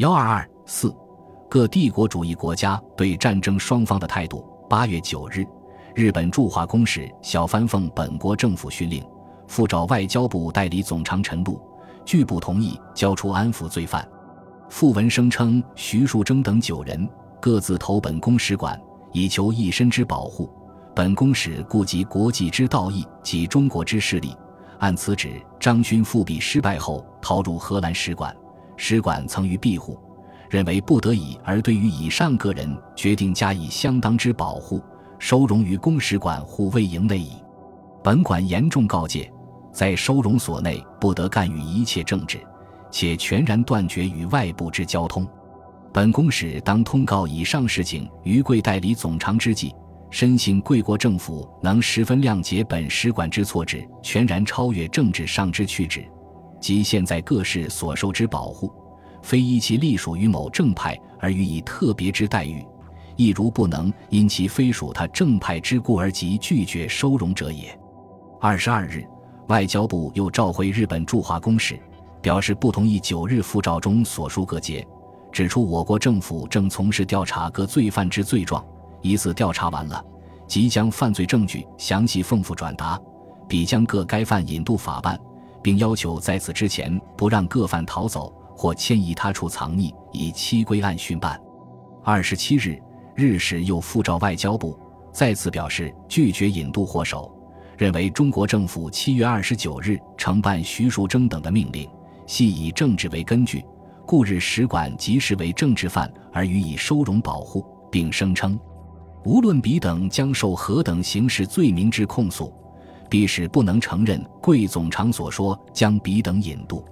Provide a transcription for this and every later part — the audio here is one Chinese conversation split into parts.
幺二二四，各帝国主义国家对战争双方的态度。八月九日，日本驻华公使小帆奉本国政府训令，复召外交部代理总长陈露，拒不同意交出安抚罪犯。附文声称，徐树铮等九人各自投本公使馆，以求一身之保护。本公使顾及国际之道义及中国之势力，按此旨，张勋复辟失败后逃入荷兰使馆，使馆曾于庇护，认为不得已而对于以上个人决定加以相当之保护，收容于公使馆护卫营内矣。本馆严重告诫，在收容所内不得干预一切政治。且全然断绝与外部之交通。本公使当通告以上事情于贵代理总长之际，深信贵国政府能十分谅解本使馆之错置，全然超越政治上之去旨，即现在各市所受之保护，非依其隶属于某正派而予以特别之待遇，亦如不能因其非属他正派之故而即拒绝收容者也。二十二日，外交部又召回日本驻华公使。表示不同意九日复召中所述各节，指出我国政府正从事调查各罪犯之罪状，疑似调查完了，即将犯罪证据详细奉付转达，必将各该犯引渡法办，并要求在此之前不让各犯逃走或迁移他处藏匿，以期归案讯办。二十七日，日使又复召外交部，再次表示拒绝引渡祸首，认为中国政府七月二十九日承办徐树铮等的命令。系以政治为根据，故日使馆即视为政治犯而予以收容保护，并声称，无论彼等将受何等刑事罪名之控诉，必是不能承认贵总长所说将彼等引渡。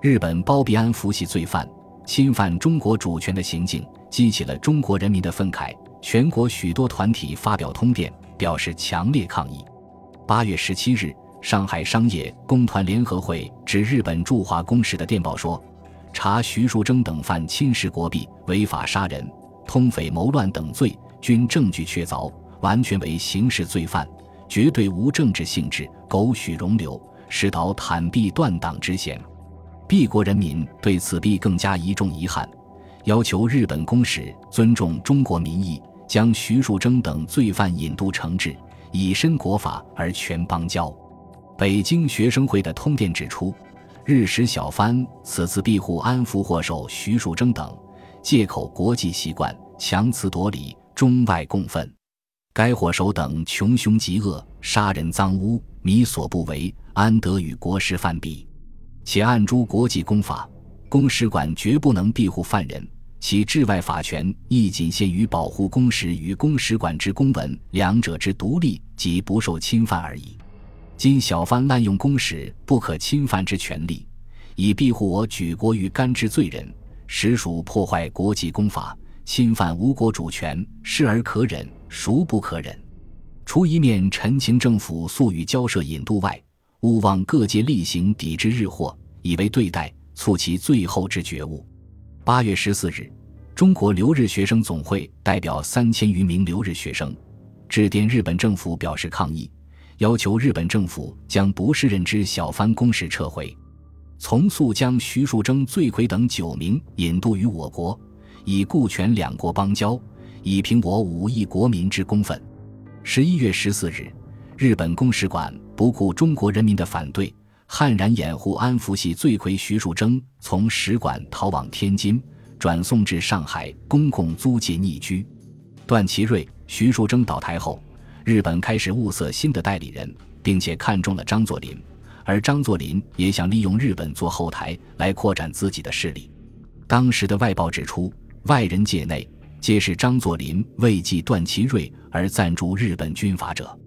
日本包庇安福系罪犯，侵犯中国主权的行径，激起了中国人民的愤慨。全国许多团体发表通电，表示强烈抗议。八月十七日。上海商业工团联合会指日本驻华公使的电报说：“查徐树铮等犯侵蚀国币、违法杀人、通匪谋乱等罪，均证据确凿，完全为刑事罪犯，绝对无政治性质，狗许容留，实导坦币断党之嫌。毕国人民对此币更加一重遗憾，要求日本公使尊重中国民意，将徐树铮等罪犯引渡惩治，以身国法而全邦交。”北京学生会的通电指出，日使小帆此次庇护安抚祸首徐树铮等，借口国际习惯，强词夺理，中外共愤。该祸首等穷凶极恶，杀人赃污，米所不为，安得与国师犯比？且按诸国际公法，公使馆绝不能庇护犯人，其治外法权亦仅限于保护公使与公使馆之公文两者之独立及不受侵犯而已。今小贩滥用公使不可侵犯之权利，以庇护我举国于干之罪人，实属破坏国际公法，侵犯吴国主权，是而可忍，孰不可忍？除一面陈情政府速予交涉引渡外，勿忘各界厉行抵制日货，以为对待，促其最后之觉悟。八月十四日，中国留日学生总会代表三千余名留日学生，致电日本政府表示抗议。要求日本政府将不适任之小藩公使撤回，从速将徐树铮、罪魁等九名引渡于我国，以顾全两国邦交，以平我五亿国民之公愤。十一月十四日，日本公使馆不顾中国人民的反对，悍然掩护安福系罪魁徐树铮从使馆逃往天津，转送至上海公共租界匿居。段祺瑞、徐树铮倒台后。日本开始物色新的代理人，并且看中了张作霖，而张作霖也想利用日本做后台来扩展自己的势力。当时的外报指出，外人界内皆是张作霖为继段祺瑞而赞助日本军阀者。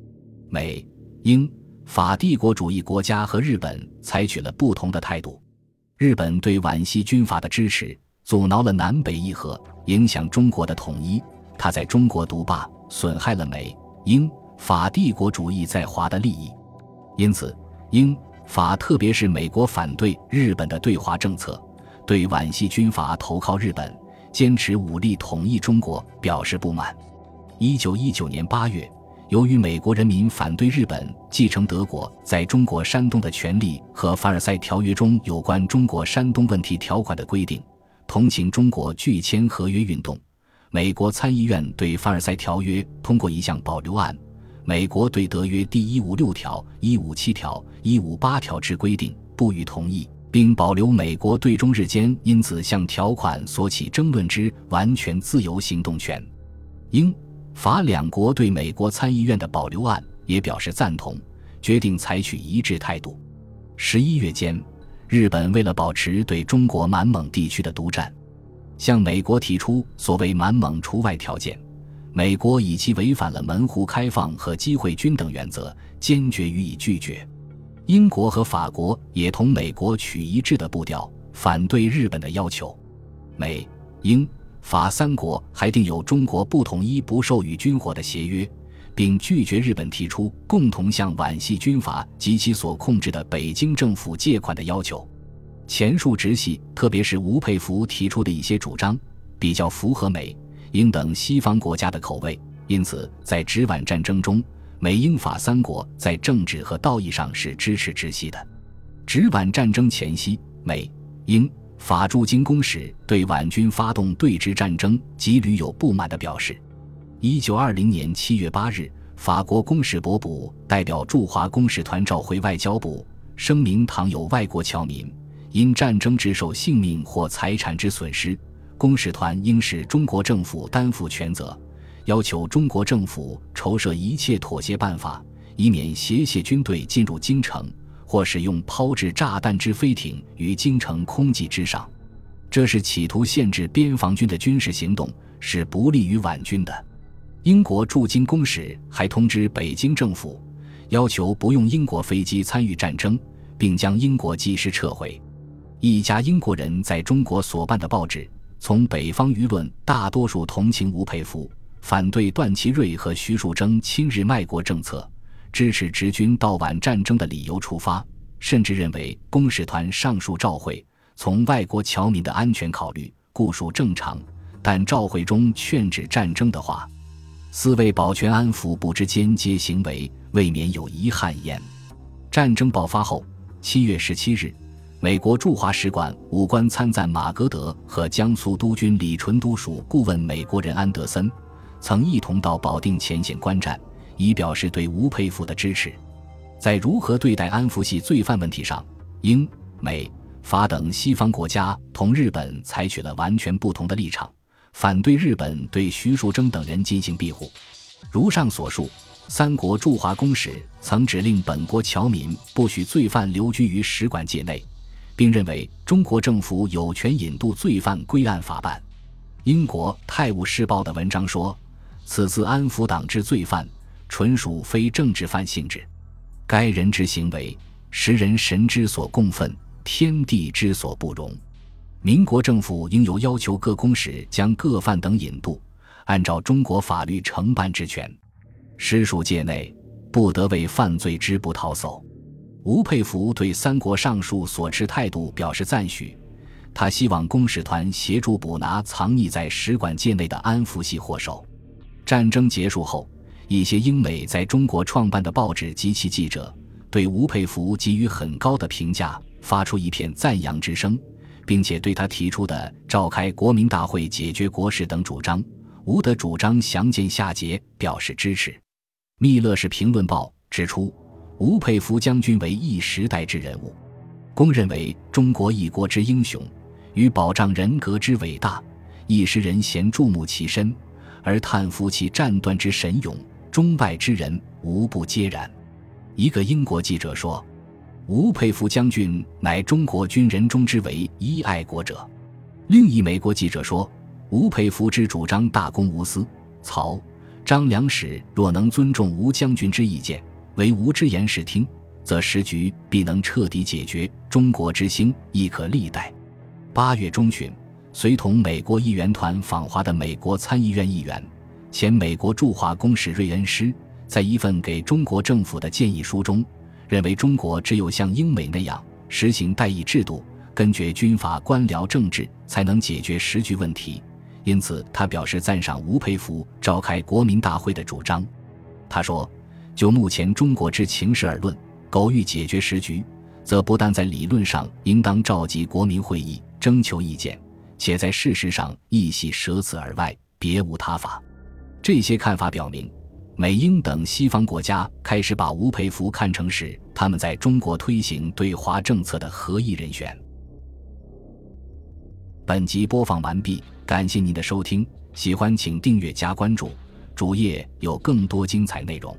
美、英、法帝国主义国家和日本采取了不同的态度。日本对皖系军阀的支持，阻挠了南北议和，影响中国的统一。他在中国独霸，损害了美。英法帝国主义在华的利益，因此英法特别是美国反对日本的对华政策，对皖系军阀投靠日本、坚持武力统一中国表示不满。一九一九年八月，由于美国人民反对日本继承德国在中国山东的权利和凡尔赛条约中有关中国山东问题条款的规定，同情中国拒签合约运动。美国参议院对凡尔赛条约通过一项保留案。美国对德约第一五六条、一五七条、一五八条之规定不予同意，并保留美国对中日间因此向条款所起争论之完全自由行动权。英法两国对美国参议院的保留案也表示赞同，决定采取一致态度。十一月间，日本为了保持对中国满蒙地区的独占，向美国提出所谓“满蒙除外”条件。美国以其违反了门户开放和机会均等原则，坚决予以拒绝。英国和法国也同美国取一致的步调，反对日本的要求。美、英、法三国还订有中国不统一不授予军火的协约，并拒绝日本提出共同向皖系军阀及其所控制的北京政府借款的要求。前述直系，特别是吴佩孚提出的一些主张，比较符合美。英等西方国家的口味，因此在直皖战争中，美英法三国在政治和道义上是支持直系的。直皖战争前夕，美英法驻京公使对皖军发动对峙战争及屡有不满的表示。一九二零年七月八日，法国公使博补代表驻华公使团召回外交部，声明倘有外国侨民因战争之受性命或财产之损失。公使团应使中国政府担负全责，要求中国政府筹设一切妥协办法，以免协械军队进入京城，或使用抛掷炸弹之飞艇于京城空际之上。这是企图限制边防军的军事行动，是不利于皖军的。英国驻京公使还通知北京政府，要求不用英国飞机参与战争，并将英国技师撤回。一家英国人在中国所办的报纸。从北方舆论大多数同情吴佩孚，反对段祺瑞和徐树铮亲日卖国政策，支持直军到皖战争的理由出发，甚至认为公使团上述召会从外国侨民的安全考虑，故属正常。但召会中劝止战争的话，四为保全安抚部之间接行为，未免有遗憾焉。战争爆发后，七月十七日。美国驻华使馆武官参赞马格德和江苏督军李纯督署顾问美国人安德森，曾一同到保定前线观战，以表示对吴佩孚的支持。在如何对待安福系罪犯问题上，英、美、法等西方国家同日本采取了完全不同的立场，反对日本对徐树铮等人进行庇护。如上所述，三国驻华公使曾指令本国侨民不许罪犯留居于使馆界内。并认为中国政府有权引渡罪犯归案法办。英国《泰晤士报》的文章说：“此次安抚党之罪犯，纯属非政治犯性质。该人之行为，时人神之所共愤，天地之所不容。民国政府应有要求各公使将各犯等引渡，按照中国法律承办之权。实属界内，不得为犯罪之不逃走。”吴佩孚对三国上述所持态度表示赞许，他希望公使团协助捕拿藏匿在使馆界内的安福系祸首。战争结束后，一些英美在中国创办的报纸及其记者对吴佩孚给予很高的评价，发出一片赞扬之声，并且对他提出的召开国民大会解决国事等主张，吴的主张详见下节表示支持。密勒氏评论报指出。吴佩孚将军为一时代之人物，公认为中国一国之英雄，与保障人格之伟大，一时人贤注目其身，而叹服其战断之神勇，中外之人无不皆然。一个英国记者说：“吴佩孚将军乃中国军人中之唯一爱国者。”另一美国记者说：“吴佩孚之主张大公无私，曹、张两使若能尊重吴将军之意见。”为吴之言是听，则时局必能彻底解决。中国之兴亦可历代。八月中旬，随同美国议员团访华的美国参议院议员、前美国驻华公使瑞恩施，在一份给中国政府的建议书中，认为中国只有像英美那样实行代议制度，根绝军阀官僚政治，才能解决时局问题。因此，他表示赞赏吴佩孚召开国民大会的主张。他说。就目前中国之情势而论，苟欲解决时局，则不但在理论上应当召集国民会议征求意见，且在事实上亦系舍此而外，别无他法。这些看法表明，美英等西方国家开始把吴佩孚看成是他们在中国推行对华政策的合意人选。本集播放完毕，感谢您的收听，喜欢请订阅加关注，主页有更多精彩内容。